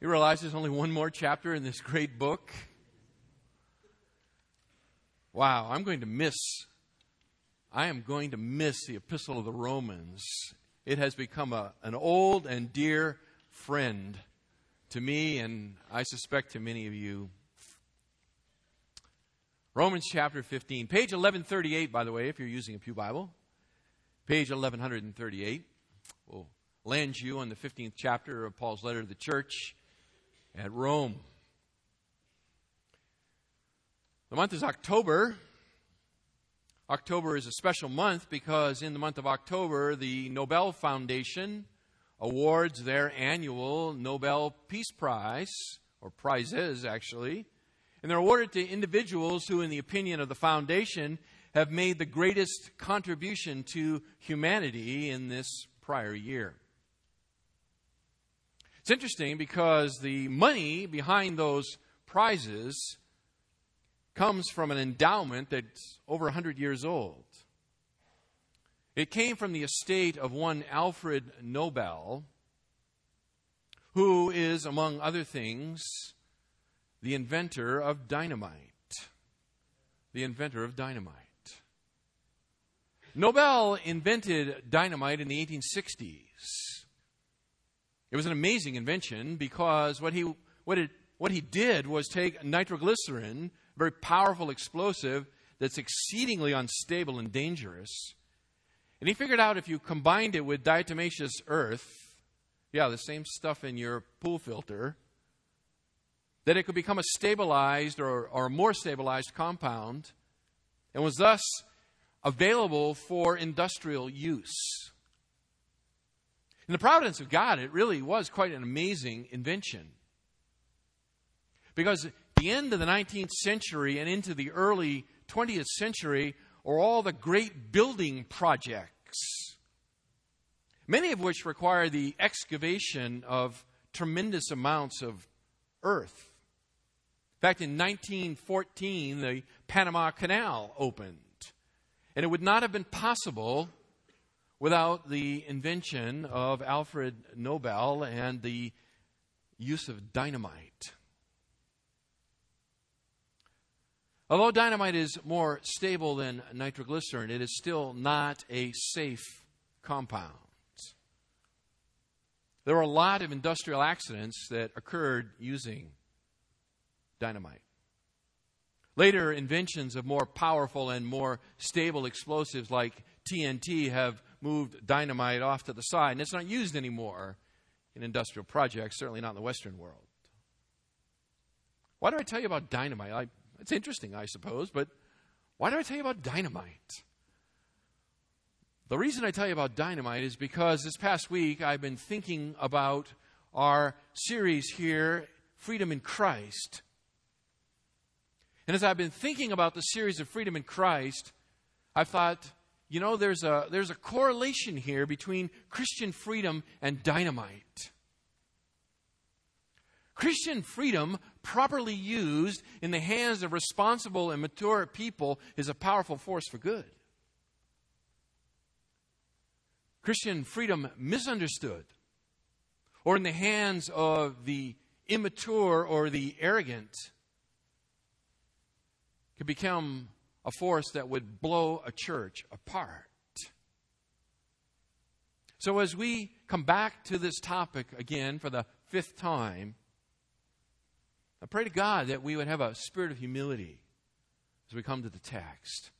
You realize there's only one more chapter in this great book? Wow, I'm going to miss I am going to miss the epistle of the Romans. It has become a, an old and dear friend to me and I suspect to many of you. Romans chapter 15, page 1138 by the way if you're using a Pew Bible. Page 1138 will land you on the 15th chapter of Paul's letter to the church at Rome. The month is October. October is a special month because in the month of October, the Nobel Foundation awards their annual Nobel Peace Prize, or prizes actually. And they're awarded to individuals who, in the opinion of the foundation, have made the greatest contribution to humanity in this prior year. It's interesting because the money behind those prizes comes from an endowment that's over 100 years old. It came from the estate of one Alfred Nobel, who is, among other things, the inventor of dynamite. The inventor of dynamite. Nobel invented dynamite in the 1860s. It was an amazing invention because what he, what, it, what he did was take nitroglycerin, a very powerful explosive that's exceedingly unstable and dangerous, and he figured out if you combined it with diatomaceous earth, yeah, the same stuff in your pool filter, that it could become a stabilized or, or more stabilized compound and was thus available for industrial use. In the providence of God, it really was quite an amazing invention. Because at the end of the 19th century and into the early 20th century are all the great building projects, many of which require the excavation of tremendous amounts of earth. In fact, in 1914, the Panama Canal opened. And it would not have been possible without the invention of Alfred Nobel and the use of dynamite. Although dynamite is more stable than nitroglycerin, it is still not a safe compound. There were a lot of industrial accidents that occurred using dynamite. Later inventions of more powerful and more stable explosives like TNT have moved dynamite off to the side, and it's not used anymore in industrial projects, certainly not in the Western world. Why do I tell you about dynamite? I, it's interesting, I suppose, but why do I tell you about dynamite? The reason I tell you about dynamite is because this past week I've been thinking about our series here, Freedom in Christ. And as I've been thinking about the series of Freedom in Christ, I've thought, you know, there's a, there's a correlation here between Christian freedom and dynamite. Christian freedom, properly used in the hands of responsible and mature people, is a powerful force for good. Christian freedom misunderstood, or in the hands of the immature or the arrogant, can become a force that would blow a church apart. So, as we come back to this topic again for the fifth time, I pray to God that we would have a spirit of humility as we come to the text.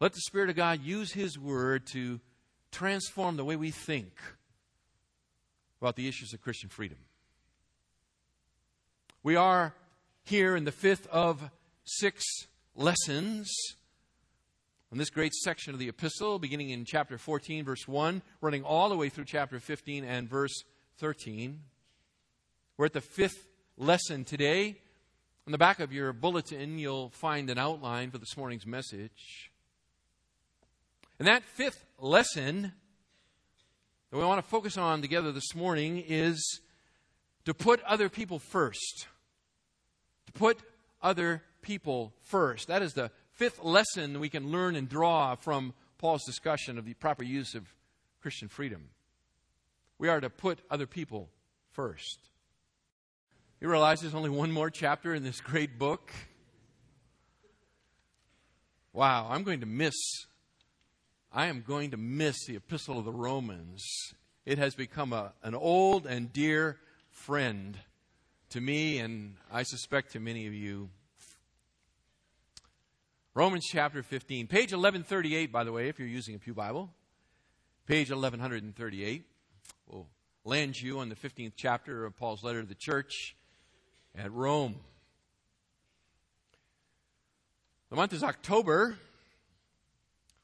Let the Spirit of God use His Word to transform the way we think about the issues of Christian freedom. We are here in the fifth of six lessons on this great section of the epistle, beginning in chapter 14, verse 1, running all the way through chapter 15 and verse 13. We're at the fifth lesson today. On the back of your bulletin, you'll find an outline for this morning's message. And that fifth lesson that we want to focus on together this morning is to put other people first. To put other people first. That is the fifth lesson we can learn and draw from Paul's discussion of the proper use of Christian freedom. We are to put other people first. You realize there's only one more chapter in this great book? Wow, I'm going to miss I am going to miss the epistle of the Romans. It has become a, an old and dear friend to me and I suspect to many of you. Romans chapter 15, page 1138 by the way if you're using a Pew Bible. Page 1138 will land you on the 15th chapter of Paul's letter to the church at Rome. The month is October.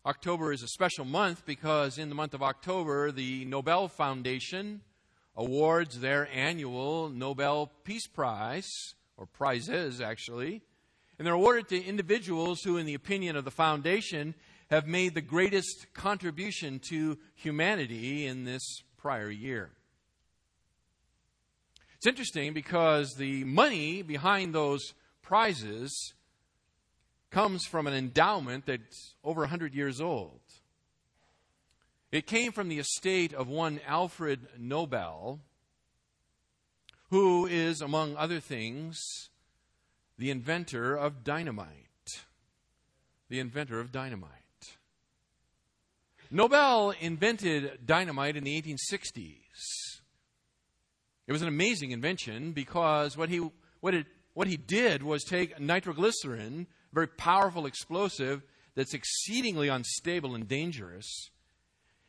October is a special month because in the month of October, the Nobel Foundation awards their annual Nobel Peace Prize, or prizes actually. And they're awarded to individuals who, in the opinion of the foundation, have made the greatest contribution to humanity in this prior year. It's interesting because the money behind those prizes comes from an endowment that's over 100 years old. It came from the estate of one Alfred Nobel, who is, among other things, the inventor of dynamite. The inventor of dynamite. Nobel invented dynamite in the 1860s. It was an amazing invention because what he, what, it, what he did was take nitroglycerin, a very powerful explosive that's exceedingly unstable and dangerous,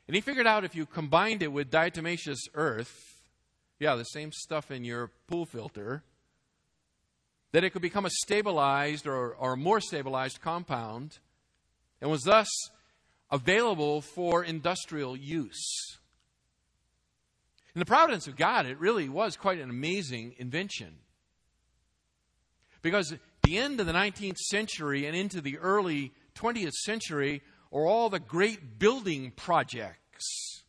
and he figured out if you combined it with diatomaceous earth, yeah, the same stuff in your pool filter, that it could become a stabilized or, or more stabilized compound and was thus available for industrial use. In the providence of God, it really was quite an amazing invention. Because the end of the 19th century and into the early 20th century are all the great building projects,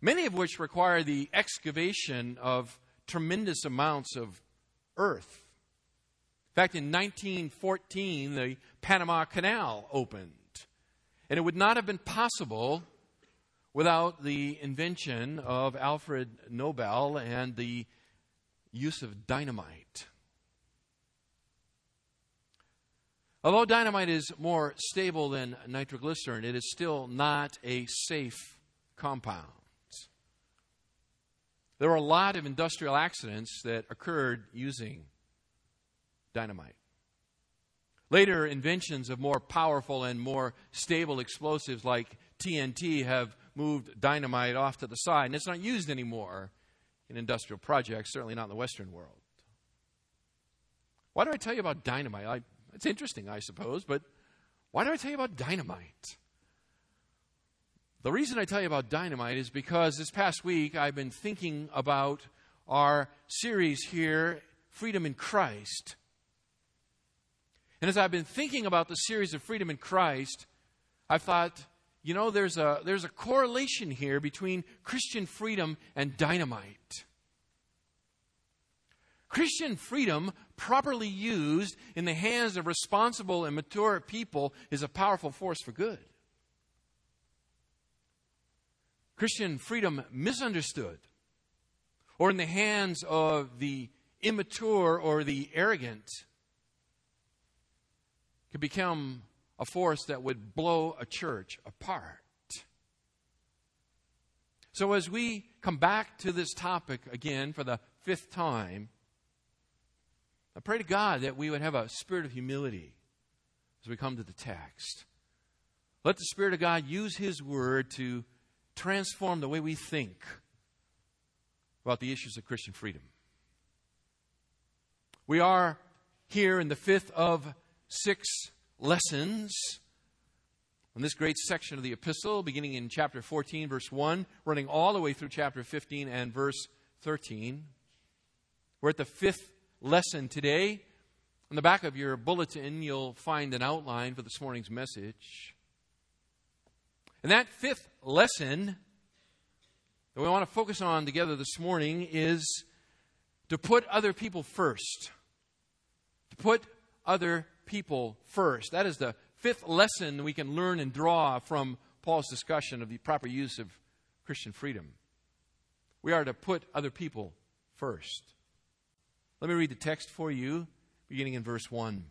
many of which require the excavation of tremendous amounts of earth. In fact, in 1914, the Panama Canal opened. And it would not have been possible without the invention of Alfred Nobel and the use of dynamite. Although dynamite is more stable than nitroglycerin, it is still not a safe compound. There were a lot of industrial accidents that occurred using dynamite. Later inventions of more powerful and more stable explosives like TNT have moved dynamite off to the side, and it's not used anymore in industrial projects, certainly not in the Western world. Why do I tell you about dynamite? I, it's interesting, I suppose, but why do I tell you about dynamite? The reason I tell you about dynamite is because this past week I've been thinking about our series here, Freedom in Christ. And as I've been thinking about the series of Freedom in Christ, I've thought, you know, there's a, there's a correlation here between Christian freedom and dynamite. Christian freedom, properly used in the hands of responsible and mature people, is a powerful force for good. Christian freedom misunderstood, or in the hands of the immature or the arrogant, can become a force that would blow a church apart. So, as we come back to this topic again for the fifth time, I pray to God that we would have a spirit of humility as we come to the text. Let the Spirit of God use His Word to transform the way we think about the issues of Christian freedom. We are here in the fifth of six lessons on this great section of the epistle, beginning in chapter 14, verse 1, running all the way through chapter 15 and verse 13. We're at the fifth lesson today. On the back of your bulletin, you'll find an outline for this morning's message. And that fifth lesson that we want to focus on together this morning is to put other people first. To put other people first. That is the fifth lesson we can learn and draw from Paul's discussion of the proper use of Christian freedom. We are to put other people first. Let me read the text for you, beginning in verse 1.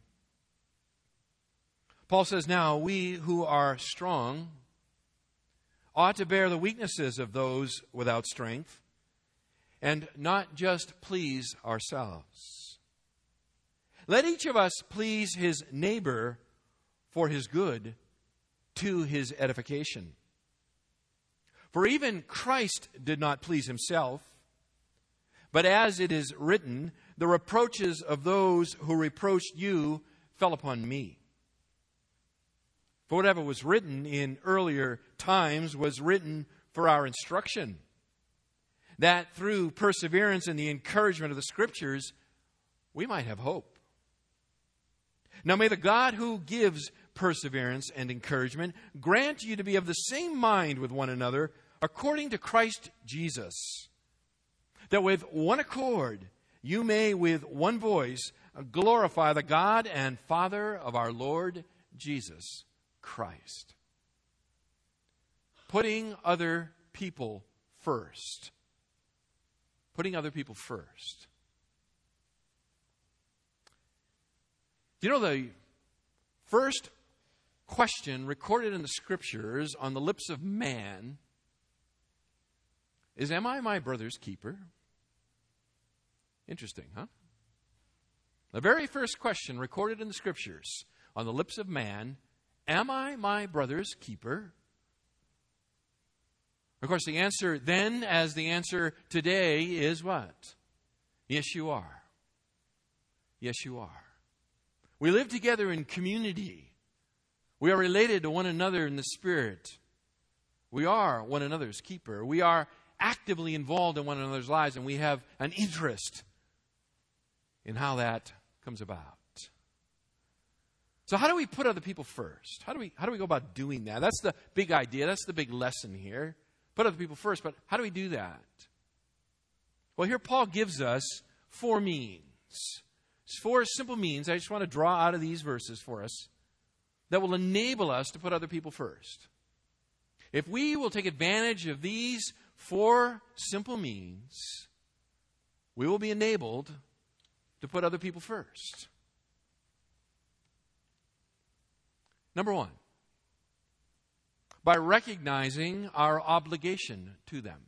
Paul says, Now we who are strong ought to bear the weaknesses of those without strength and not just please ourselves. Let each of us please his neighbor for his good to his edification. For even Christ did not please himself, but as it is written, the reproaches of those who reproached you fell upon me. For whatever was written in earlier times was written for our instruction, that through perseverance and the encouragement of the Scriptures, we might have hope. Now may the God who gives perseverance and encouragement grant you to be of the same mind with one another according to Christ Jesus, that with one accord you may with one voice glorify the God and Father of our Lord Jesus Christ. Putting other people first. Putting other people first. You know the first question recorded in the scriptures on the lips of man is Am I my brother's keeper? Interesting, huh? The very first question recorded in the scriptures on the lips of man Am I my brother's keeper? Of course, the answer then, as the answer today, is what? Yes, you are. Yes, you are. We live together in community. We are related to one another in the Spirit. We are one another's keeper. We are actively involved in one another's lives, and we have an interest in how that comes about. So, how do we put other people first? How do we, how do we go about doing that? That's the big idea. That's the big lesson here. Put other people first, but how do we do that? Well, here Paul gives us four means. Four simple means I just want to draw out of these verses for us that will enable us to put other people first. If we will take advantage of these four simple means, we will be enabled to put other people first. Number one, by recognizing our obligation to them.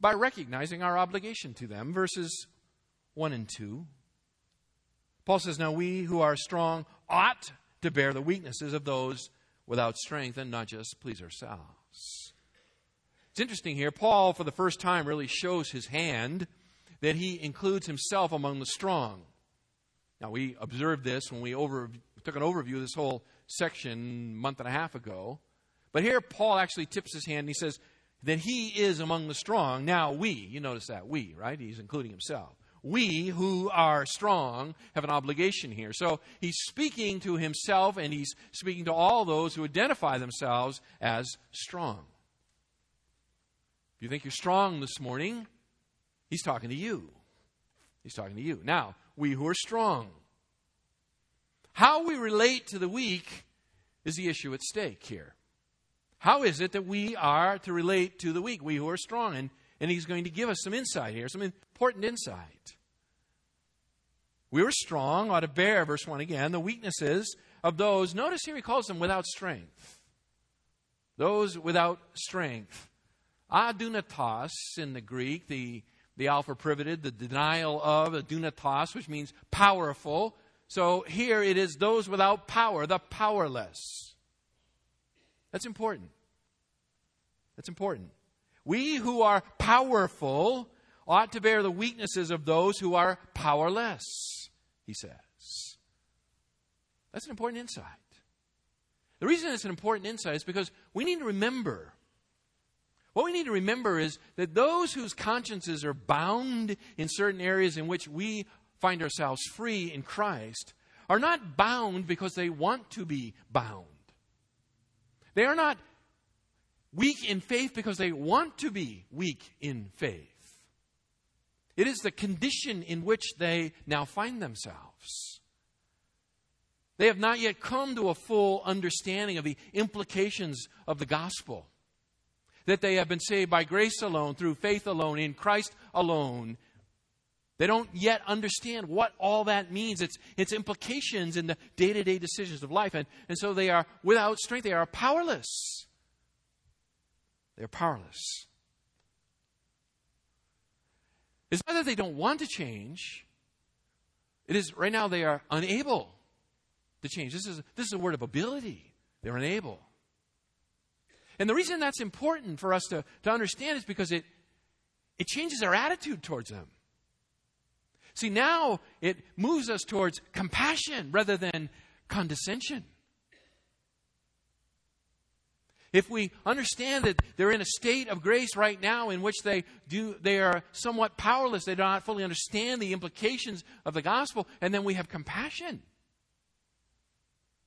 By recognizing our obligation to them. Verses 1 and 2. Paul says, Now we who are strong ought to bear the weaknesses of those without strength and not just please ourselves. It's interesting here. Paul, for the first time, really shows his hand that he includes himself among the strong. Now, we observed this when we over, took an overview of this whole section a month and a half ago. But here, Paul actually tips his hand and he says that he is among the strong. Now, we, you notice that, we, right? He's including himself. We who are strong have an obligation here. So he's speaking to himself and he's speaking to all those who identify themselves as strong. If you think you're strong this morning, he's talking to you. He's talking to you. Now, we who are strong. How we relate to the weak is the issue at stake here. How is it that we are to relate to the weak, we who are strong? And, and he's going to give us some insight here, some important insight. We were strong, ought to bear, verse 1 again, the weaknesses of those, notice here he calls them without strength. Those without strength. Adunatos in the Greek, the, the alpha privative, the denial of, adunatos, which means powerful. So here it is those without power, the powerless. That's important. That's important. We who are powerful ought to bear the weaknesses of those who are powerless, he says. That's an important insight. The reason it's an important insight is because we need to remember. What we need to remember is that those whose consciences are bound in certain areas in which we find ourselves free in Christ are not bound because they want to be bound. They are not weak in faith because they want to be weak in faith. It is the condition in which they now find themselves. They have not yet come to a full understanding of the implications of the gospel. That they have been saved by grace alone, through faith alone, in Christ alone, They don't yet understand what all that means, its, its implications in the day to day decisions of life. And, and so they are without strength, they are powerless. They're powerless. It's not that they don't want to change, it is right now they are unable to change. This is, this is a word of ability. They're unable. And the reason that's important for us to, to understand is because it, it changes our attitude towards them. See, now it moves us towards compassion rather than condescension. If we understand that they're in a state of grace right now in which they do they are somewhat powerless, they do not fully understand the implications of the gospel, and then we have compassion.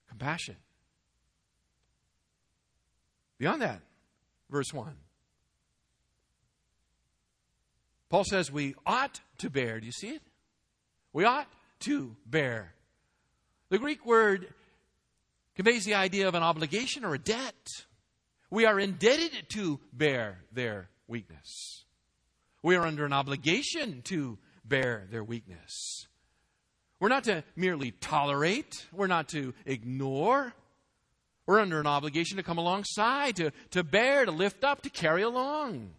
Compassion. Beyond that, verse 1. Paul says we ought to bear. Do you see it? We ought to bear. The Greek word conveys the idea of an obligation or a debt. We are indebted to bear their weakness. We are under an obligation to bear their weakness. We're not to merely tolerate, we're not to ignore. We're under an obligation to come alongside, to, to bear, to lift up, to carry along.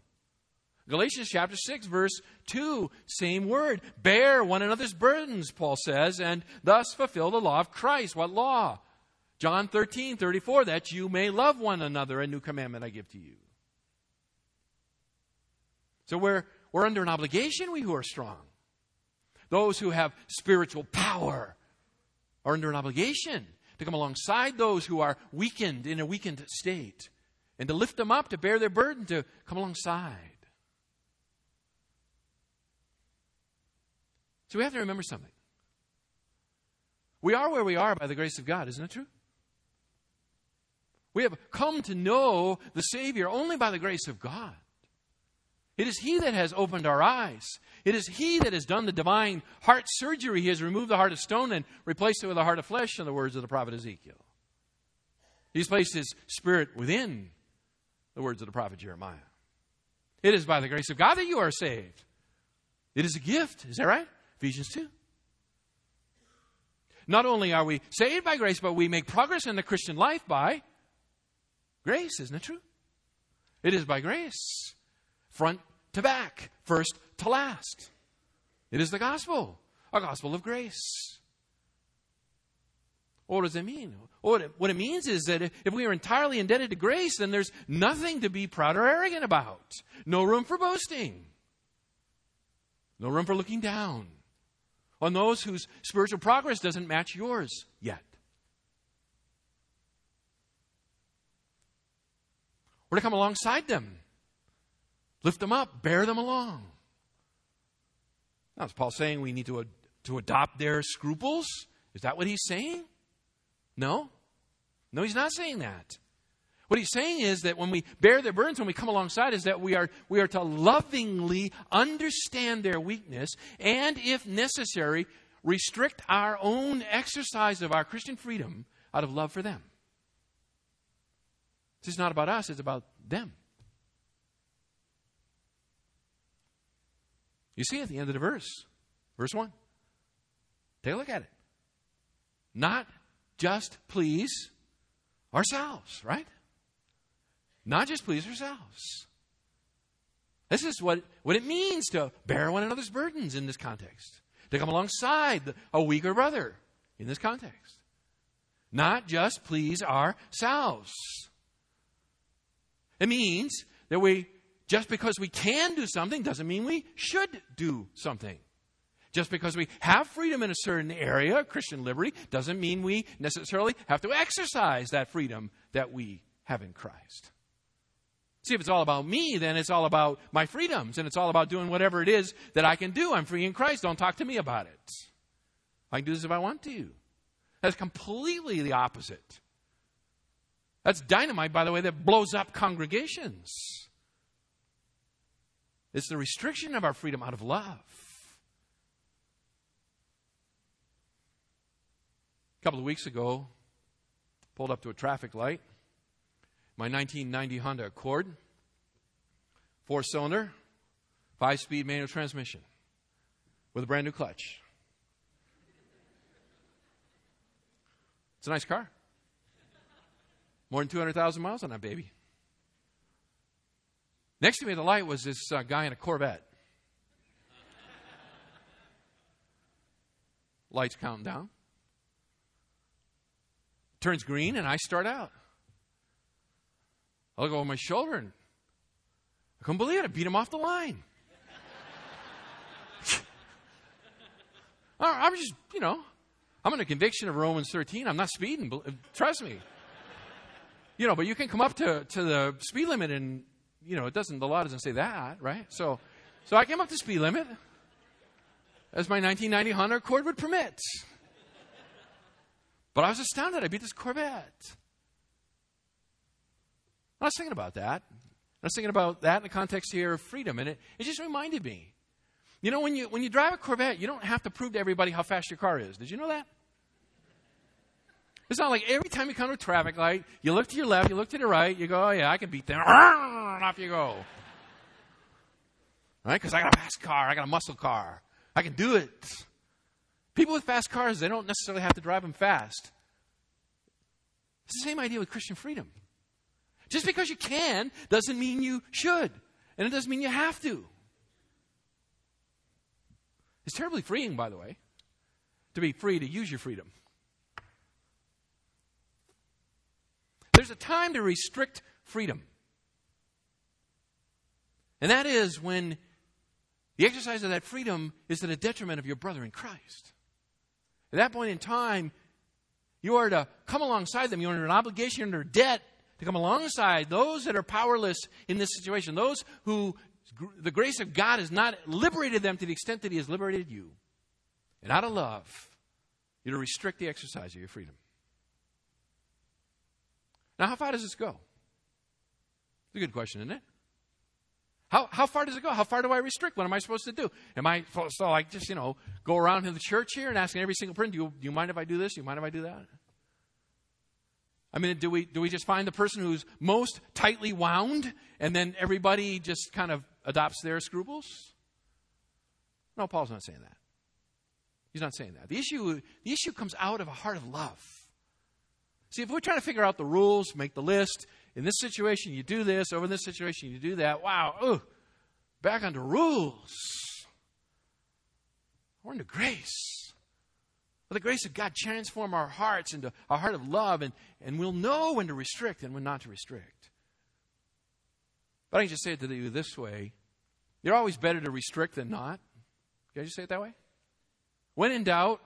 Galatians chapter 6, verse 2, same word. Bear one another's burdens, Paul says, and thus fulfill the law of Christ. What law? John 13, 34, that you may love one another, a new commandment I give to you. So we're, we're under an obligation, we who are strong. Those who have spiritual power are under an obligation to come alongside those who are weakened in a weakened state and to lift them up, to bear their burden, to come alongside. So we have to remember something. We are where we are by the grace of God, isn't it true? We have come to know the Savior only by the grace of God. It is He that has opened our eyes. It is He that has done the divine heart surgery. He has removed the heart of stone and replaced it with a heart of flesh, in the words of the prophet Ezekiel. He's placed His Spirit within the words of the prophet Jeremiah. It is by the grace of God that you are saved. It is a gift. Is that right? Ephesians 2. Not only are we saved by grace, but we make progress in the Christian life by grace. Isn't it true? It is by grace front to back, first to last. It is the gospel, a gospel of grace. What does it mean? What it, what it means is that if we are entirely indebted to grace, then there's nothing to be proud or arrogant about. No room for boasting. No room for looking down on those whose spiritual progress doesn't match yours yet. We're to come alongside them Lift them up, bear them along. Now, is Paul saying we need to, to adopt their scruples? Is that what he's saying? No. No, he's not saying that. What he's saying is that when we bear their burdens, when we come alongside, is that we are, we are to lovingly understand their weakness and, if necessary, restrict our own exercise of our Christian freedom out of love for them. This is not about us, it's about them. You see at the end of the verse, verse 1. Take a look at it. Not just please ourselves, right? Not just please ourselves. This is what, what it means to bear one another's burdens in this context, to come alongside a weaker brother in this context. Not just please ourselves. It means that we just because we can do something doesn't mean we should do something. Just because we have freedom in a certain area, Christian liberty, doesn't mean we necessarily have to exercise that freedom that we have in Christ. See, if it's all about me, then it's all about my freedoms, and it's all about doing whatever it is that I can do. I'm free in Christ. Don't talk to me about it. I can do this if I want to. That's completely the opposite. That's dynamite, by the way, that blows up congregations. It's the restriction of our freedom out of love. A couple of weeks ago, pulled up to a traffic light. My 1990 Honda Accord, four cylinder, five speed manual transmission. with a brand new clutch. It's a nice car. More than 200,000 miles on that baby. Next to me the light was this uh, guy in a Corvette. Lights counting down. Turns green, and I start out. I look over my shoulder, and I couldn't believe it. I beat him off the line. I'm just, you know, I'm under conviction of Romans 13. I'm not speeding. Trust me. You know, but you can come up to, to the speed limit and, you know, it doesn't, the law doesn't say that, right? So, so I came up to speed limit as my 1990 Honda Accord would permit. But I was astounded. I beat this Corvette. I was thinking about that. I was thinking about that in the context here of freedom, and it, it just reminded me. You know, when you, when you drive a Corvette, you don't have to prove to everybody how fast your car is. Did you know that? It's not like every time you come to a traffic light, you look to your left, you look to the right, you go, oh yeah, I can beat them. And off you go. Right? Because I got a fast car, I got a muscle car. I can do it. People with fast cars, they don't necessarily have to drive them fast. It's the same idea with Christian freedom. Just because you can doesn't mean you should. And it doesn't mean you have to. It's terribly freeing, by the way, to be free to use your freedom. There's a time to restrict freedom. And that is when the exercise of that freedom is to the detriment of your brother in Christ. At that point in time, you are to come alongside them. You're under an obligation, under a debt to come alongside those that are powerless in this situation, those who the grace of God has not liberated them to the extent that He has liberated you. And out of love, you're to restrict the exercise of your freedom. Now, how far does this go? It's a good question, isn't it? How, how far does it go? How far do I restrict? What am I supposed to do? Am I so like just you know go around in the church here and asking every single person, do you, do you mind if I do this? Do you mind if I do that? I mean, do we do we just find the person who's most tightly wound, and then everybody just kind of adopts their scruples? No, Paul's not saying that. He's not saying that. The issue the issue comes out of a heart of love. See, if we're trying to figure out the rules, make the list, in this situation you do this, over in this situation you do that, wow, ooh, back onto rules. We're into grace. Let the grace of God transform our hearts into a heart of love, and, and we'll know when to restrict and when not to restrict. But I can just say it to you this way you're always better to restrict than not. Can I just say it that way? When in doubt,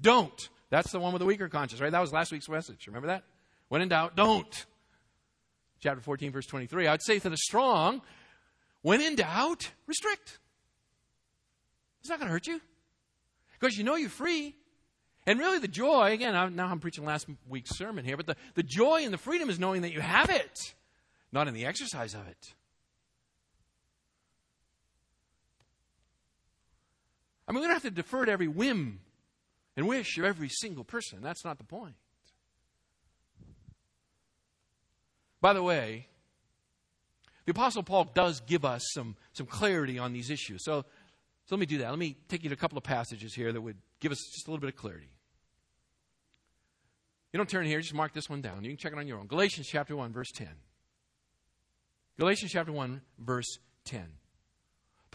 don't. That's the one with the weaker conscience, right? That was last week's message. Remember that? When in doubt, don't. Chapter 14, verse 23. I would say to the strong, when in doubt, restrict. It's not going to hurt you because you know you're free. And really, the joy, again, now I'm preaching last week's sermon here, but the, the joy and the freedom is knowing that you have it, not in the exercise of it. I mean, we don't have to defer to every whim and wish of every single person. That's not the point. By the way, the Apostle Paul does give us some, some clarity on these issues. So, so let me do that. Let me take you to a couple of passages here that would give us just a little bit of clarity. You don't turn here, just mark this one down. You can check it on your own. Galatians chapter 1, verse 10. Galatians chapter 1, verse 10.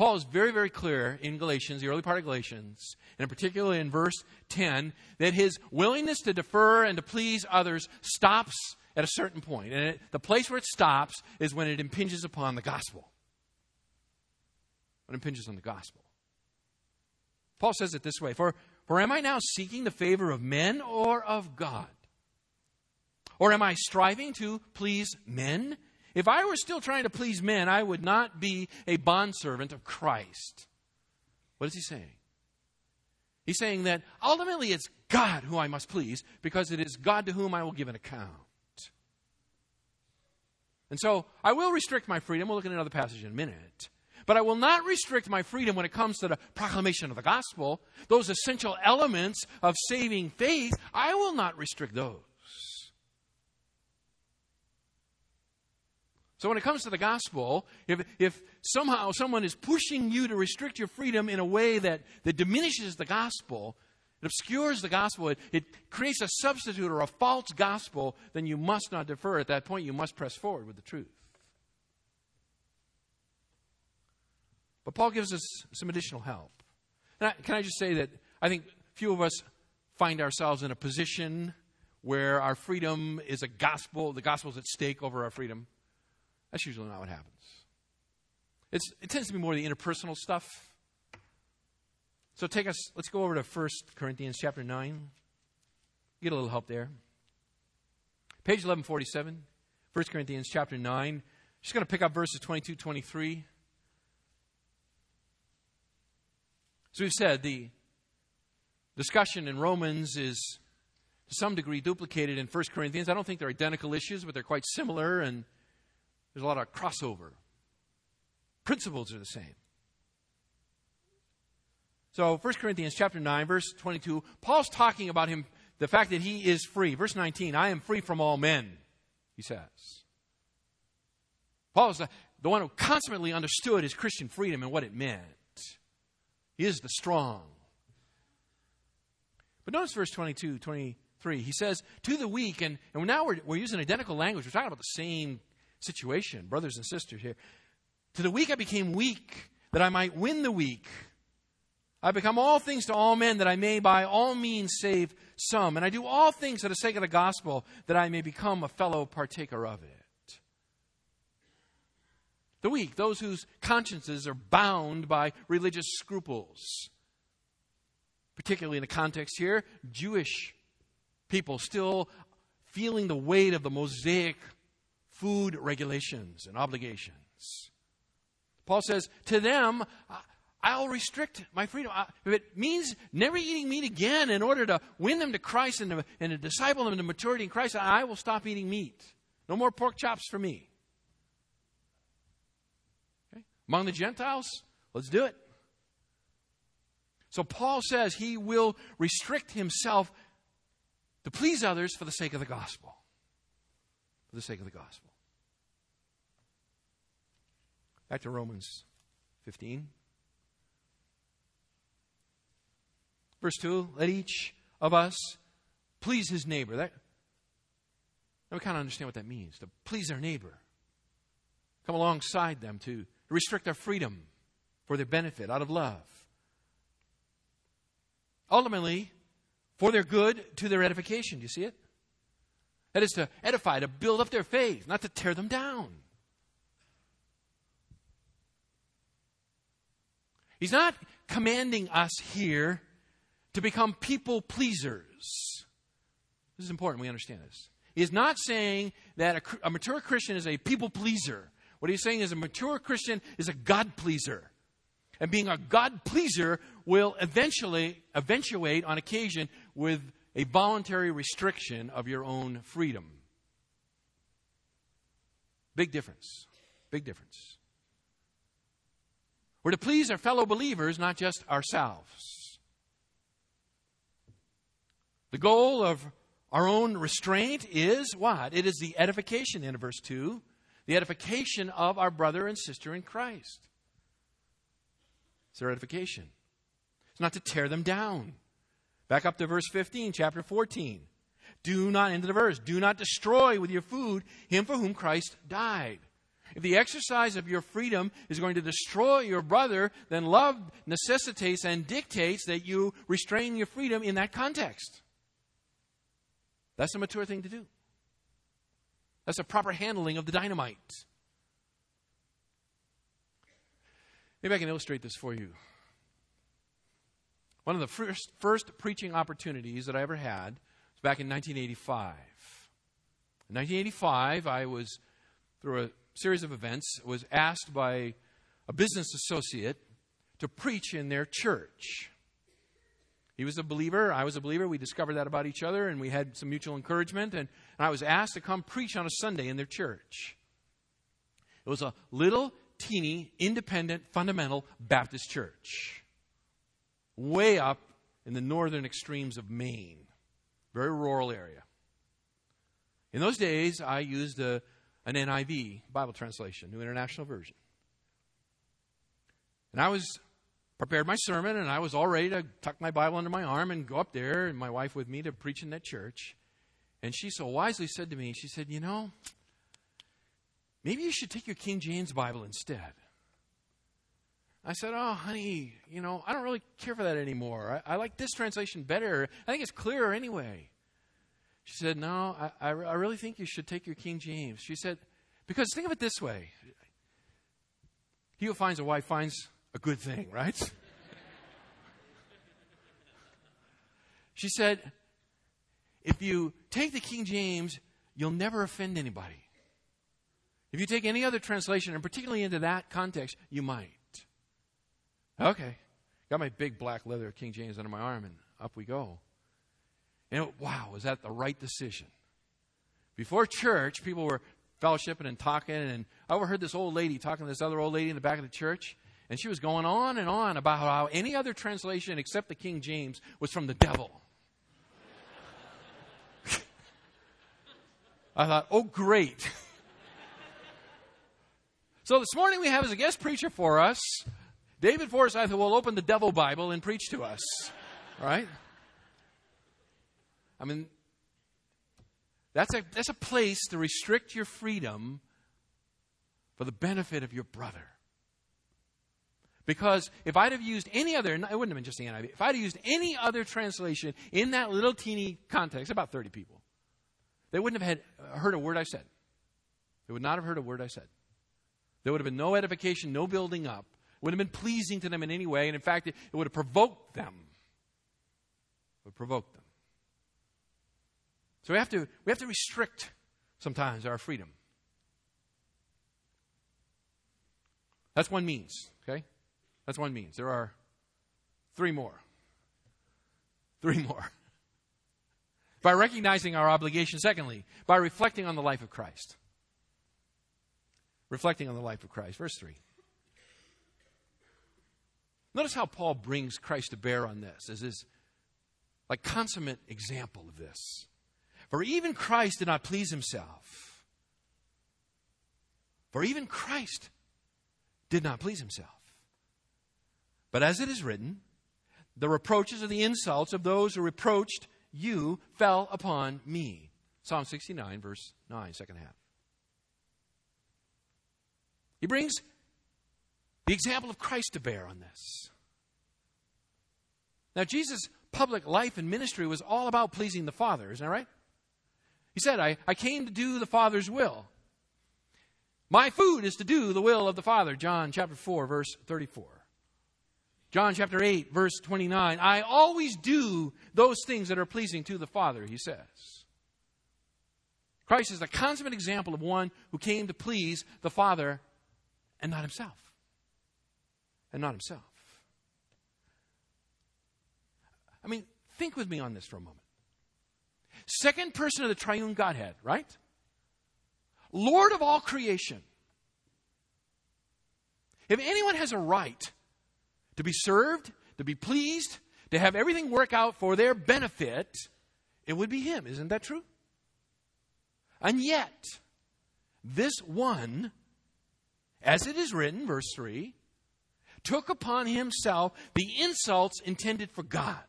Paul is very, very clear in Galatians, the early part of Galatians, and particularly in verse 10, that his willingness to defer and to please others stops at a certain point. And it, the place where it stops is when it impinges upon the gospel. When it impinges on the gospel. Paul says it this way For, for am I now seeking the favor of men or of God? Or am I striving to please men? If I were still trying to please men, I would not be a bondservant of Christ. What is he saying? He's saying that ultimately it's God who I must please because it is God to whom I will give an account. And so I will restrict my freedom. We'll look at another passage in a minute. But I will not restrict my freedom when it comes to the proclamation of the gospel. Those essential elements of saving faith, I will not restrict those. So when it comes to the gospel, if, if somehow someone is pushing you to restrict your freedom in a way that, that diminishes the gospel, it obscures the gospel, it, it creates a substitute or a false gospel, then you must not defer. At that point, you must press forward with the truth. But Paul gives us some additional help. I, can I just say that I think few of us find ourselves in a position where our freedom is a gospel, the gospel is at stake over our freedom. That's usually not what happens. It's, it tends to be more the interpersonal stuff. So take us, let's go over to 1 Corinthians chapter 9. Get a little help there. Page 1147, 1 Corinthians chapter 9. Just going to pick up verses 22, 23. So we've said the discussion in Romans is to some degree duplicated in 1 Corinthians. I don't think they're identical issues, but they're quite similar, and there's a lot of crossover. Principles are the same. So 1 Corinthians chapter 9, verse 22, Paul's talking about him, the fact that he is free. Verse 19, I am free from all men, he says. Paul is the, uh, the one who consummately understood his Christian freedom and what it meant. He is the strong. But notice verse 22, 23. He says, To the weak, and, and now we're, we're using identical language. We're talking about the same situation, brothers and sisters here. To the weak I became weak, that I might win the weak. I become all things to all men, that I may by all means save some. And I do all things for the sake of the gospel, that I may become a fellow partaker of it. The weak, those whose consciences are bound by religious scruples. Particularly in the context here, Jewish people still feeling the weight of the Mosaic food regulations and obligations. Paul says, To them, I'll restrict my freedom. If it means never eating meat again in order to win them to Christ and to, and to disciple them to maturity in Christ, I will stop eating meat. No more pork chops for me. Among the Gentiles, let's do it. So Paul says he will restrict himself to please others for the sake of the gospel. For the sake of the gospel. Back to Romans 15. Verse 2 Let each of us please his neighbor. That, we kind of understand what that means to please our neighbor. Come alongside them to restrict our freedom for their benefit out of love. Ultimately, for their good to their edification. Do you see it? That is to edify, to build up their faith, not to tear them down. He's not commanding us here to become people pleasers. This is important we understand this. He is not saying that a, a mature Christian is a people pleaser. What he's saying is a mature Christian is a God pleaser. And being a God pleaser will eventually eventuate on occasion with a voluntary restriction of your own freedom. Big difference. Big difference. We're to please our fellow believers, not just ourselves. The goal of our own restraint is what? It is the edification in verse 2 the edification of our brother and sister in Christ. It's their edification. It's not to tear them down. Back up to verse 15, chapter 14. Do not, into the verse, do not destroy with your food him for whom Christ died. If the exercise of your freedom is going to destroy your brother, then love necessitates and dictates that you restrain your freedom in that context. That's a mature thing to do. That's a proper handling of the dynamite. Maybe I can illustrate this for you. One of the first, first preaching opportunities that I ever had was back in 1985. In 1985, I was, through a series of events, was asked by a business associate to preach in their church. He was a believer. I was a believer. We discovered that about each other, and we had some mutual encouragement. And, and I was asked to come preach on a Sunday in their church. It was a little, teeny, independent, fundamental Baptist church, way up in the northern extremes of Maine, very rural area. In those days, I used a, an NIV Bible translation, New International Version. And I was prepared my sermon and I was all ready to tuck my Bible under my arm and go up there and my wife with me to preach in that church. And she so wisely said to me, she said, You know, maybe you should take your King James Bible instead. I said, Oh, honey, you know, I don't really care for that anymore. I, I like this translation better. I think it's clearer anyway. She said, No, I, I, I really think you should take your King James. She said, Because think of it this way He who finds a wife finds a good thing, right? she said, If you take the King James, you'll never offend anybody. If you take any other translation, and particularly into that context, you might. Okay. Got my big black leather King James under my arm, and up we go. Wow, was that the right decision? Before church, people were fellowshipping and talking, and I overheard this old lady talking to this other old lady in the back of the church, and she was going on and on about how any other translation except the King James was from the devil. I thought, oh, great. so this morning we have as a guest preacher for us David Forsyth, who will open the Devil Bible and preach to us. Right? I mean, that's a, that's a place to restrict your freedom for the benefit of your brother. Because if I'd have used any other, it wouldn't have been just the NIV, if I'd have used any other translation in that little teeny context, about 30 people, they wouldn't have had, uh, heard a word I said. They would not have heard a word I said. There would have been no edification, no building up. It would have been pleasing to them in any way. And in fact, it, it would have provoked them. It would provoke them. So we have to, we have to restrict sometimes our freedom. That's one means, okay? That's one means. There are three more. Three more by recognizing our obligation. Secondly, by reflecting on the life of Christ. Reflecting on the life of Christ. Verse 3. Notice how Paul brings Christ to bear on this as his like consummate example of this. For even Christ did not please himself. For even Christ did not please himself. But as it is written, the reproaches or the insults of those who reproached you fell upon me. Psalm 69, verse 9, second half. He brings the example of Christ to bear on this. Now, Jesus' public life and ministry was all about pleasing the Father, isn't that right? He said, I, I came to do the Father's will. My food is to do the will of the Father, John chapter 4, verse 34. John chapter 8, verse 29. I always do those things that are pleasing to the Father, he says. Christ is the consummate example of one who came to please the Father and not himself. And not himself. I mean, think with me on this for a moment. Second person of the triune Godhead, right? Lord of all creation. If anyone has a right to be served, to be pleased, to have everything work out for their benefit, it would be him. Isn't that true? And yet, this one, as it is written, verse 3, took upon himself the insults intended for God.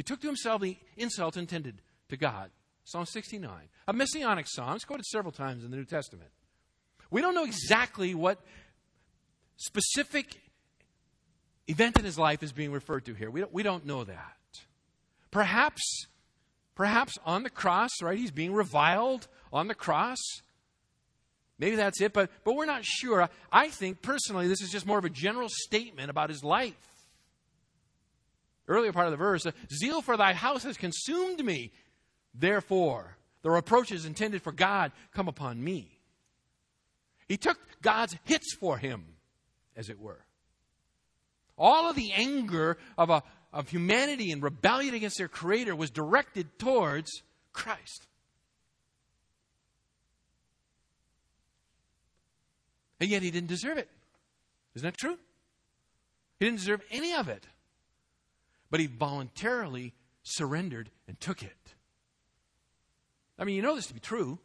He took to himself the insult intended to God. Psalm 69, a messianic psalm. It's quoted several times in the New Testament. We don't know exactly what specific event in his life is being referred to here. We don't, we don't know that. Perhaps, perhaps on the cross, right? He's being reviled on the cross. Maybe that's it, but, but we're not sure. I think personally this is just more of a general statement about his life. Earlier part of the verse, zeal for thy house has consumed me. Therefore, the reproaches intended for God come upon me. He took God's hits for him as it were. All of the anger of, a, of humanity and rebellion against their Creator was directed towards Christ. And yet he didn't deserve it. Isn't that true? He didn't deserve any of it. But he voluntarily surrendered and took it. I mean, you know this to be true.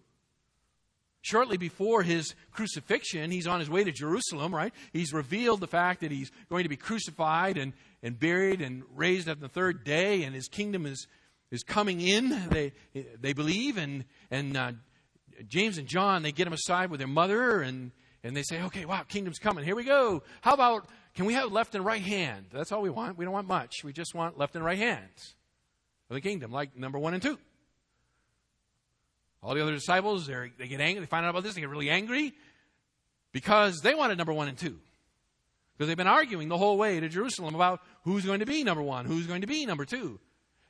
shortly before his crucifixion, he's on his way to Jerusalem, right? He's revealed the fact that he's going to be crucified and, and buried and raised on the third day, and his kingdom is, is coming in, they, they believe. And, and uh, James and John, they get him aside with their mother, and, and they say, okay, wow, kingdom's coming. Here we go. How about, can we have left and right hand? That's all we want. We don't want much. We just want left and right hands of the kingdom, like number one and two. All the other disciples, they get angry. They find out about this. They get really angry because they wanted number one and two. Because they've been arguing the whole way to Jerusalem about who's going to be number one, who's going to be number two.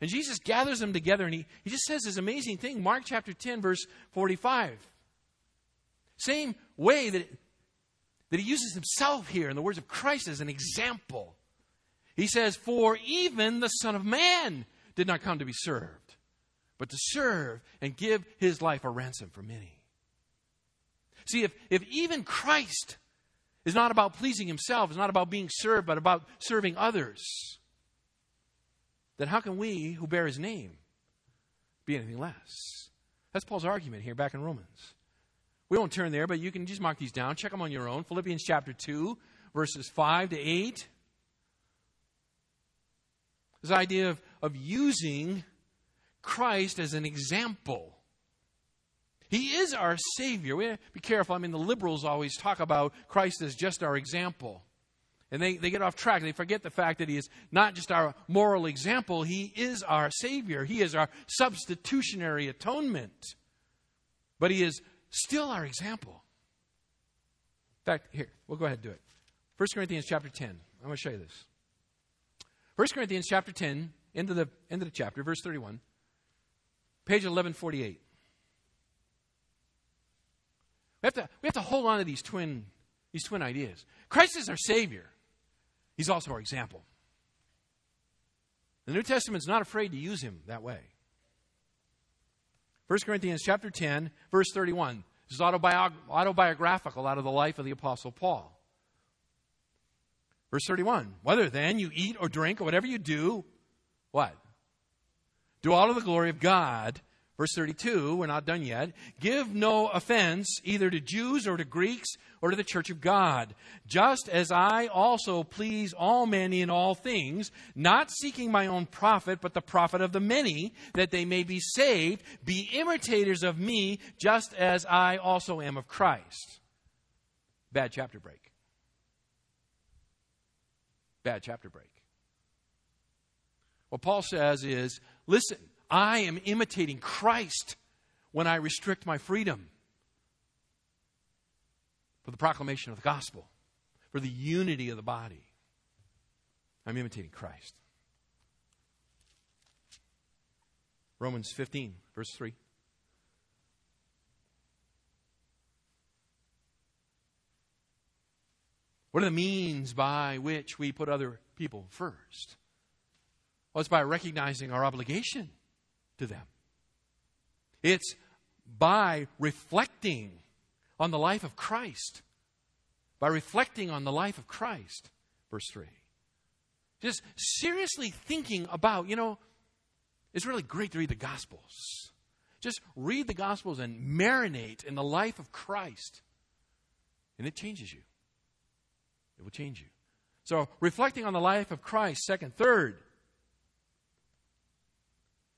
And Jesus gathers them together and he, he just says this amazing thing. Mark chapter 10, verse 45. Same way that, that he uses himself here in the words of Christ as an example. He says, For even the Son of Man did not come to be served but to serve and give his life a ransom for many. See, if, if even Christ is not about pleasing himself, is not about being served, but about serving others, then how can we who bear his name be anything less? That's Paul's argument here back in Romans. We won't turn there, but you can just mark these down. Check them on your own. Philippians chapter 2, verses 5 to 8. This idea of, of using Christ as an example. He is our Savior. We be careful. I mean, the liberals always talk about Christ as just our example. And they, they get off track. They forget the fact that He is not just our moral example, He is our Savior. He is our substitutionary atonement. But He is still our example. In fact, here, we'll go ahead and do it. 1 Corinthians chapter 10. I'm going to show you this. 1 Corinthians chapter 10, into the end of the chapter, verse 31. Page 1148. We have to, we have to hold on to these twin, these twin ideas. Christ is our Savior, He's also our example. The New Testament's not afraid to use Him that way. 1 Corinthians chapter 10, verse 31. This is autobiog- autobiographical out of the life of the Apostle Paul. Verse 31. Whether then you eat or drink or whatever you do, what? Do all of the glory of God. Verse 32, we're not done yet. Give no offense either to Jews or to Greeks or to the church of God, just as I also please all men in all things, not seeking my own profit, but the profit of the many, that they may be saved. Be imitators of me, just as I also am of Christ. Bad chapter break. Bad chapter break. What Paul says is Listen, I am imitating Christ when I restrict my freedom for the proclamation of the gospel, for the unity of the body. I'm imitating Christ. Romans 15, verse 3. What are the means by which we put other people first? Well, it's by recognizing our obligation to them. It's by reflecting on the life of Christ. By reflecting on the life of Christ. Verse 3. Just seriously thinking about, you know, it's really great to read the Gospels. Just read the Gospels and marinate in the life of Christ. And it changes you. It will change you. So, reflecting on the life of Christ, second. Third,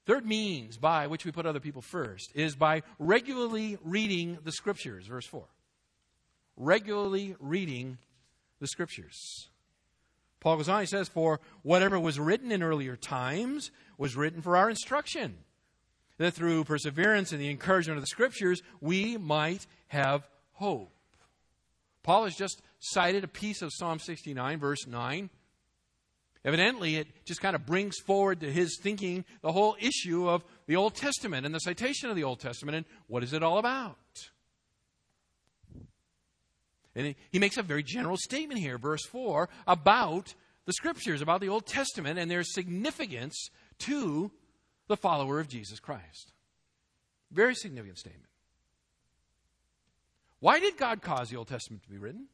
Third means by which we put other people first is by regularly reading the scriptures, verse 4. Regularly reading the scriptures. Paul goes on, he says, For whatever was written in earlier times was written for our instruction, that through perseverance and the encouragement of the scriptures we might have hope. Paul has just cited a piece of Psalm 69, verse 9. Evidently, it just kind of brings forward to his thinking the whole issue of the Old Testament and the citation of the Old Testament and what is it all about. And he makes a very general statement here, verse 4, about the Scriptures, about the Old Testament and their significance to the follower of Jesus Christ. Very significant statement. Why did God cause the Old Testament to be written?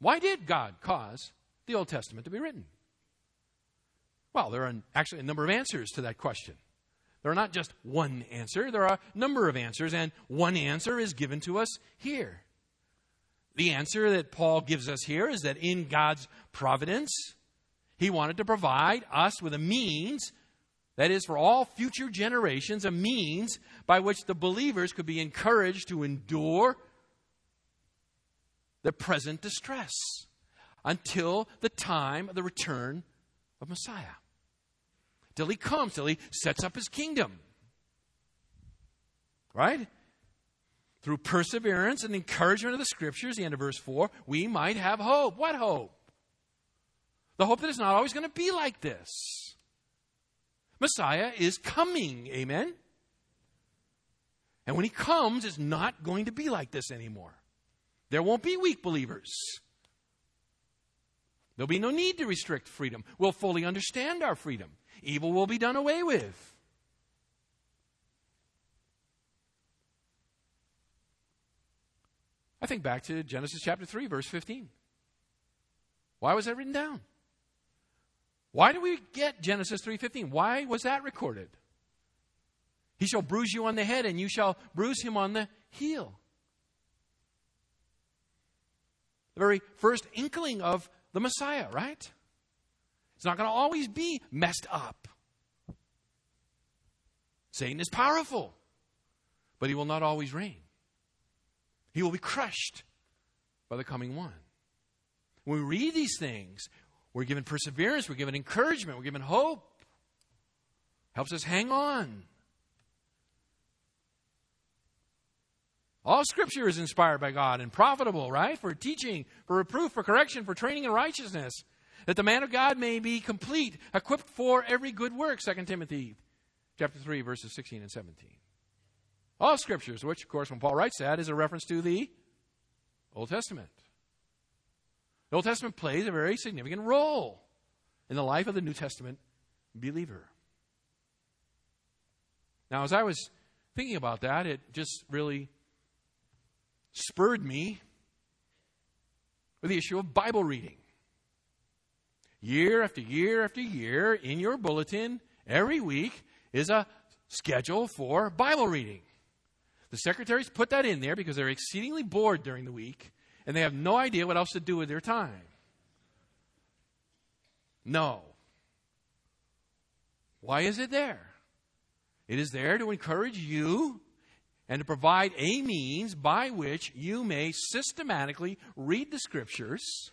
Why did God cause the Old Testament to be written? Well, there are actually a number of answers to that question. There are not just one answer, there are a number of answers, and one answer is given to us here. The answer that Paul gives us here is that in God's providence, he wanted to provide us with a means, that is, for all future generations, a means by which the believers could be encouraged to endure the present distress until the time of the return of Messiah. Till he comes, till he sets up his kingdom. Right? Through perseverance and encouragement of the scriptures, the end of verse 4, we might have hope. What hope? The hope that it's not always going to be like this. Messiah is coming. Amen? And when he comes, it's not going to be like this anymore. There won't be weak believers. There'll be no need to restrict freedom. We'll fully understand our freedom. Evil will be done away with. I think back to Genesis chapter 3, verse 15. Why was that written down? Why do we get Genesis 3:15? Why was that recorded? He shall bruise you on the head and you shall bruise him on the heel. The very first inkling of the Messiah, right? It's not going to always be messed up. Satan is powerful, but he will not always reign. He will be crushed by the coming one. When we read these things, we're given perseverance, we're given encouragement, we're given hope. Helps us hang on. All scripture is inspired by God and profitable, right? For teaching, for reproof, for correction, for training in righteousness, that the man of God may be complete, equipped for every good work. 2 Timothy chapter 3, verses 16 and 17. All scriptures, which, of course, when Paul writes that, is a reference to the Old Testament. The Old Testament plays a very significant role in the life of the New Testament believer. Now, as I was thinking about that, it just really spurred me with the issue of Bible reading. Year after year after year, in your bulletin, every week is a schedule for Bible reading. The secretaries put that in there because they're exceedingly bored during the week and they have no idea what else to do with their time. No. Why is it there? It is there to encourage you and to provide a means by which you may systematically read the scriptures.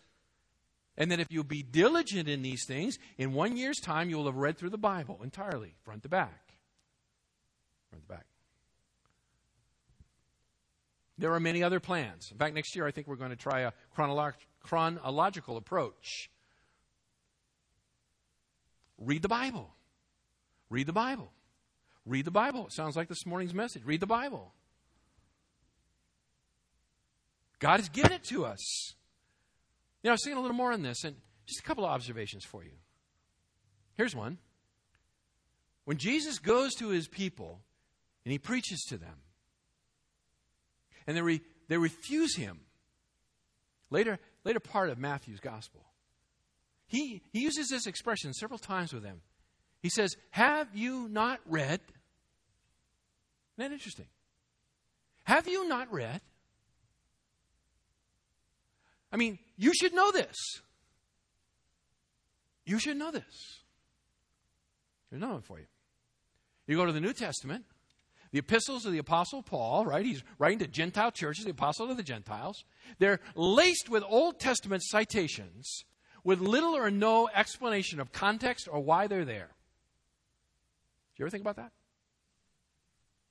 And that if you'll be diligent in these things, in one year's time, you will have read through the Bible entirely, front to back. Front to back. There are many other plans. In fact, next year I think we're going to try a chronolo- chronological approach. Read the Bible. Read the Bible. Read the Bible. It sounds like this morning's message. Read the Bible. God has given it to us. You know, I was thinking a little more on this, and just a couple of observations for you. Here's one. When Jesus goes to his people and he preaches to them, and they, re, they refuse him. Later, later part of Matthew's gospel. He, he uses this expression several times with them. He says, Have you not read? Isn't that interesting? Have you not read? I mean, you should know this. You should know this. There's another one for you. You go to the New Testament, the epistles of the Apostle Paul, right? He's writing to Gentile churches, the Apostle of the Gentiles. They're laced with Old Testament citations with little or no explanation of context or why they're there. Do you ever think about that?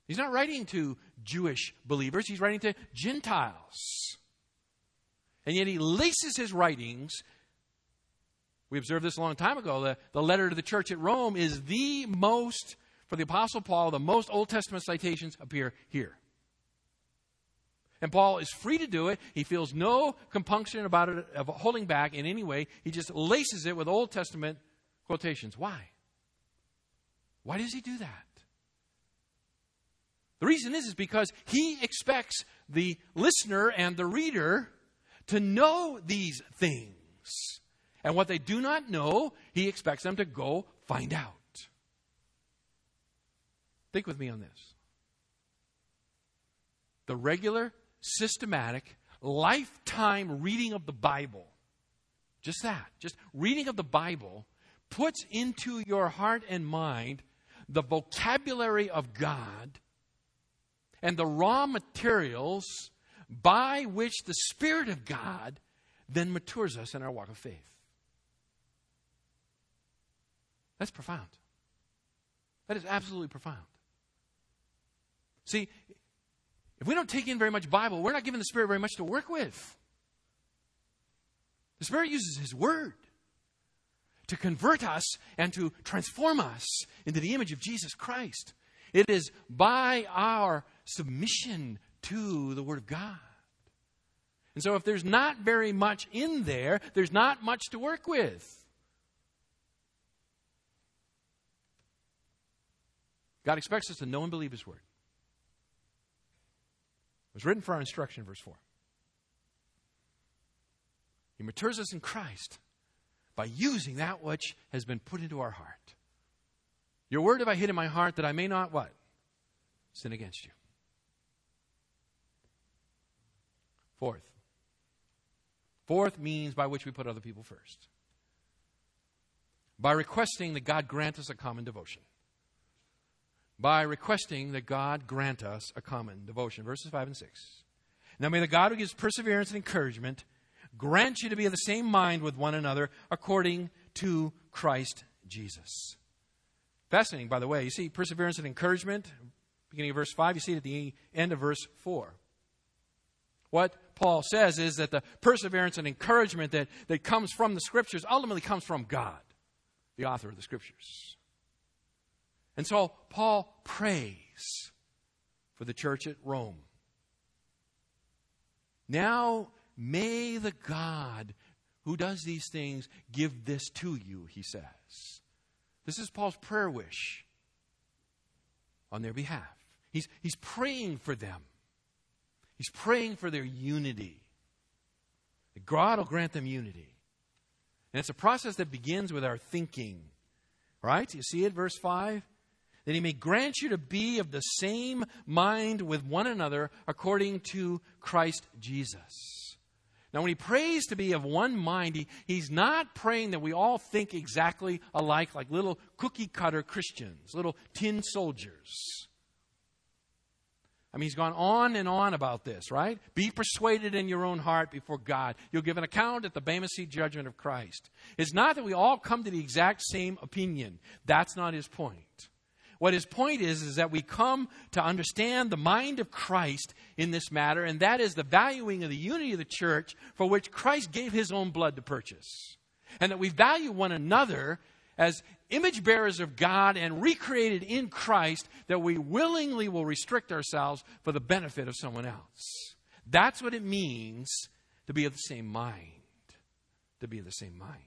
He's not writing to Jewish believers, he's writing to Gentiles. And yet he laces his writings. We observed this a long time ago. The, the letter to the church at Rome is the most for the Apostle Paul, the most Old Testament citations appear here. And Paul is free to do it. He feels no compunction about it, of holding back in any way. He just laces it with Old Testament quotations. Why? Why does he do that? The reason is, is because he expects the listener and the reader to know these things. And what they do not know, he expects them to go find out. Think with me on this. The regular, systematic, lifetime reading of the Bible, just that, just reading of the Bible, puts into your heart and mind the vocabulary of God and the raw materials by which the Spirit of God then matures us in our walk of faith. That's profound. That is absolutely profound. See, if we don't take in very much Bible, we're not giving the Spirit very much to work with. The Spirit uses His Word to convert us and to transform us into the image of Jesus Christ. It is by our submission to the Word of God. And so, if there's not very much in there, there's not much to work with. God expects us to know and believe His Word. It was written for our instruction, verse 4. He matures us in Christ by using that which has been put into our heart. Your word have I hid in my heart that I may not what? Sin against you. Fourth. Fourth means by which we put other people first. By requesting that God grant us a common devotion. By requesting that God grant us a common devotion. Verses 5 and 6. Now may the God who gives perseverance and encouragement grant you to be of the same mind with one another according to Christ Jesus. Fascinating, by the way. You see perseverance and encouragement, beginning of verse 5. You see it at the end of verse 4. What Paul says is that the perseverance and encouragement that, that comes from the Scriptures ultimately comes from God, the author of the Scriptures. And so Paul prays for the church at Rome. Now May the God who does these things give this to you, he says. This is Paul's prayer wish on their behalf. He's, he's praying for them, he's praying for their unity. That God will grant them unity. And it's a process that begins with our thinking. Right? You see it, verse 5? That he may grant you to be of the same mind with one another according to Christ Jesus. Now, when he prays to be of one mind, he, he's not praying that we all think exactly alike, like little cookie cutter Christians, little tin soldiers. I mean, he's gone on and on about this, right? Be persuaded in your own heart before God. You'll give an account at the Bema Seat judgment of Christ. It's not that we all come to the exact same opinion. That's not his point. What his point is, is that we come to understand the mind of Christ in this matter, and that is the valuing of the unity of the church for which Christ gave his own blood to purchase. And that we value one another as image bearers of God and recreated in Christ, that we willingly will restrict ourselves for the benefit of someone else. That's what it means to be of the same mind. To be of the same mind.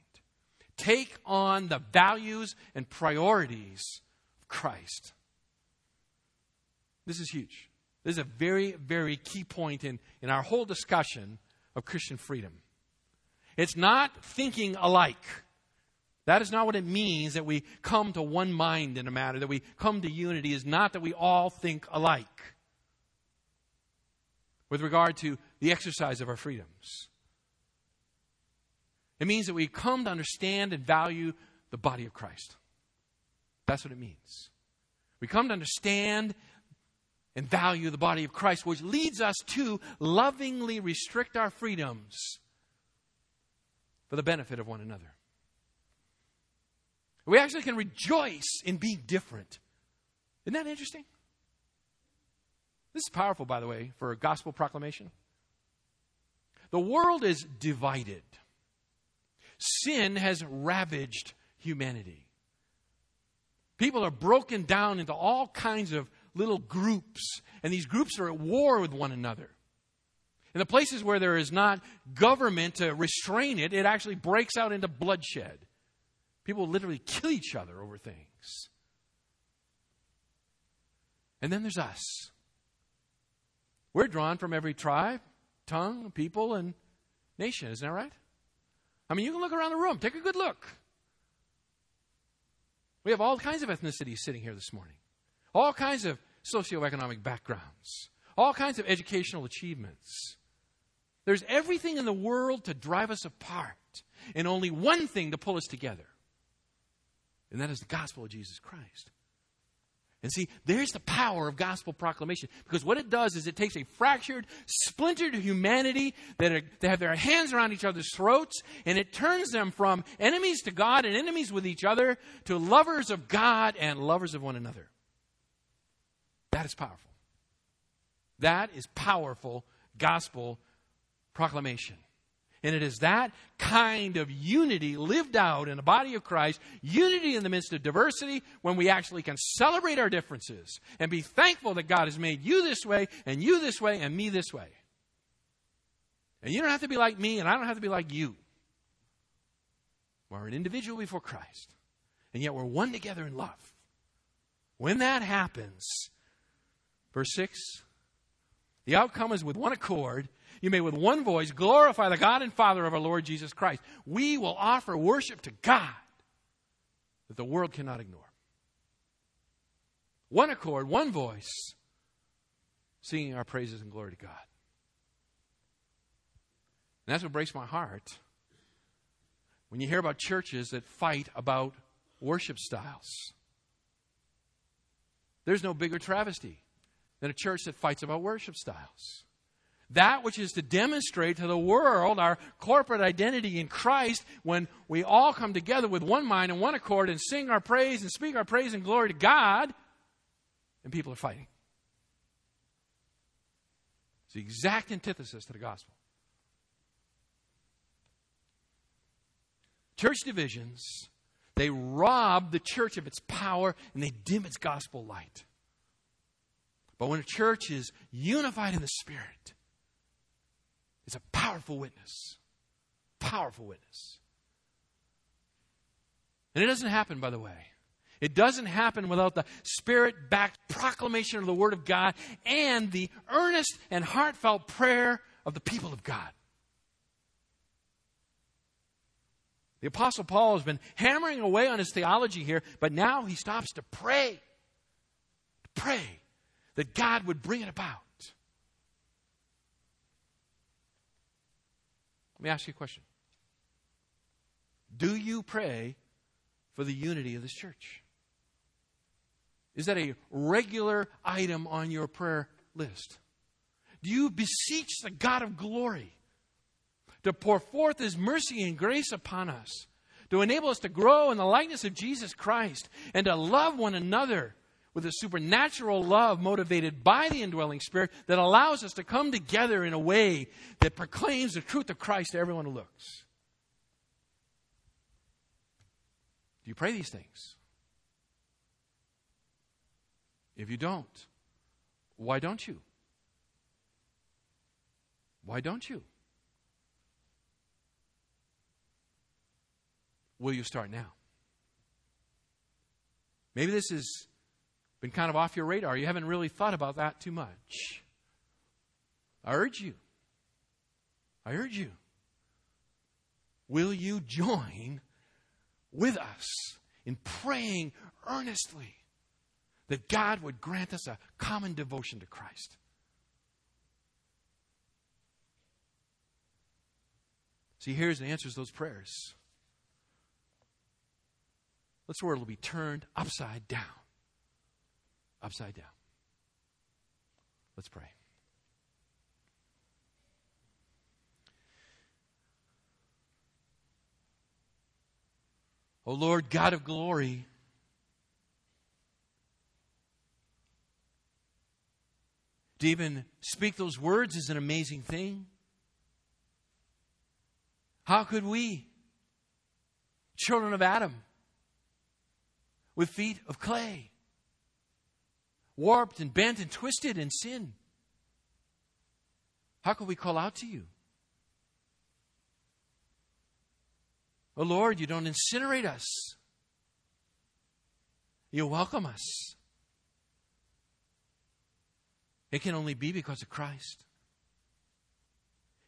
Take on the values and priorities Christ. This is huge. This is a very, very key point in, in our whole discussion of Christian freedom. It's not thinking alike. That is not what it means that we come to one mind in a matter, that we come to unity, is not that we all think alike with regard to the exercise of our freedoms. It means that we come to understand and value the body of Christ. That's what it means. We come to understand and value the body of Christ, which leads us to lovingly restrict our freedoms for the benefit of one another. We actually can rejoice in being different. Isn't that interesting? This is powerful, by the way, for a gospel proclamation. The world is divided. Sin has ravaged humanity. People are broken down into all kinds of little groups, and these groups are at war with one another. In the places where there is not government to restrain it, it actually breaks out into bloodshed. People literally kill each other over things. And then there's us. We're drawn from every tribe, tongue, people, and nation. Isn't that right? I mean, you can look around the room, take a good look. We have all kinds of ethnicities sitting here this morning. all kinds of socioeconomic backgrounds, all kinds of educational achievements. There's everything in the world to drive us apart, and only one thing to pull us together. And that is the gospel of Jesus Christ. And see, there's the power of gospel proclamation. Because what it does is it takes a fractured, splintered humanity that, are, that have their hands around each other's throats, and it turns them from enemies to God and enemies with each other to lovers of God and lovers of one another. That is powerful. That is powerful gospel proclamation. And it is that kind of unity lived out in the body of Christ, unity in the midst of diversity, when we actually can celebrate our differences and be thankful that God has made you this way, and you this way, and me this way. And you don't have to be like me, and I don't have to be like you. We're an individual before Christ, and yet we're one together in love. When that happens, verse 6, the outcome is with one accord you may with one voice glorify the God and Father of our Lord Jesus Christ. We will offer worship to God that the world cannot ignore. One accord, one voice, singing our praises and glory to God. And that's what breaks my heart when you hear about churches that fight about worship styles. There's no bigger travesty than a church that fights about worship styles. That which is to demonstrate to the world our corporate identity in Christ when we all come together with one mind and one accord and sing our praise and speak our praise and glory to God, and people are fighting. It's the exact antithesis to the gospel. Church divisions, they rob the church of its power and they dim its gospel light. But when a church is unified in the Spirit, is a powerful witness. Powerful witness. And it doesn't happen, by the way. It doesn't happen without the spirit backed proclamation of the Word of God and the earnest and heartfelt prayer of the people of God. The Apostle Paul has been hammering away on his theology here, but now he stops to pray. To pray that God would bring it about. Let me ask you a question. Do you pray for the unity of this church? Is that a regular item on your prayer list? Do you beseech the God of glory to pour forth His mercy and grace upon us, to enable us to grow in the likeness of Jesus Christ, and to love one another with a supernatural love motivated by the indwelling spirit that allows us to come together in a way that proclaims the truth of Christ to everyone who looks. Do you pray these things? If you don't, why don't you? Why don't you? Will you start now? Maybe this is been kind of off your radar. You haven't really thought about that too much. I urge you. I urge you. Will you join with us in praying earnestly that God would grant us a common devotion to Christ? See, here's the answers to those prayers. This world will be turned upside down upside down. Let's pray. O oh Lord, God of glory, to even speak those words is an amazing thing. How could we, children of Adam, with feet of clay, warped and bent and twisted in sin. How can we call out to you? Oh Lord, you don't incinerate us. You welcome us. It can only be because of Christ.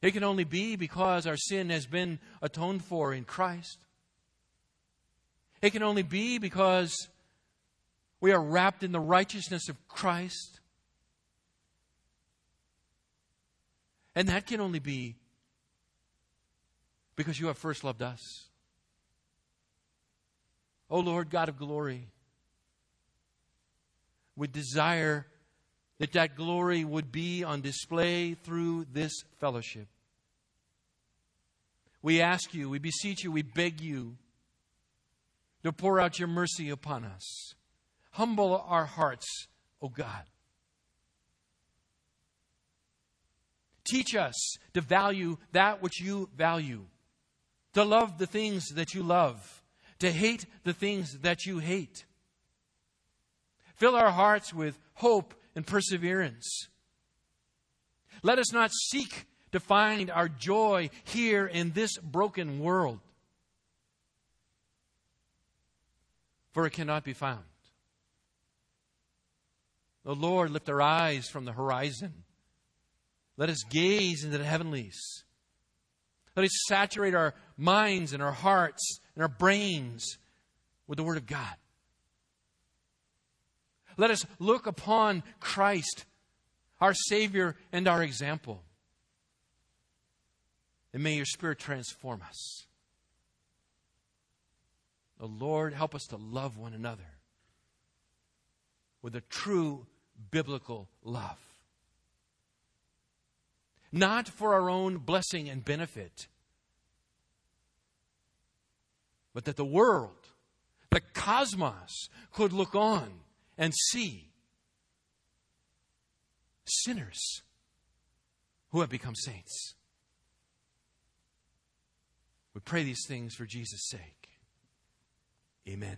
It can only be because our sin has been atoned for in Christ. It can only be because We are wrapped in the righteousness of Christ. And that can only be because you have first loved us. O oh Lord God of glory, we desire that that glory would be on display through this fellowship. We ask you, we beseech you, we beg you to pour out your mercy upon us. Humble our hearts, O God. Teach us to value that which you value, to love the things that you love, to hate the things that you hate. Fill our hearts with hope and perseverance. Let us not seek to find our joy here in this broken world, for it cannot be found. The Lord, lift our eyes from the horizon. Let us gaze into the heavenlies. Let us saturate our minds and our hearts and our brains with the Word of God. Let us look upon Christ, our Savior and our example. And may your Spirit transform us. The Lord, help us to love one another with a true biblical love. Not for our own blessing and benefit, but that the world, the cosmos, could look on and see sinners who have become saints. We pray these things for Jesus' sake. Amen.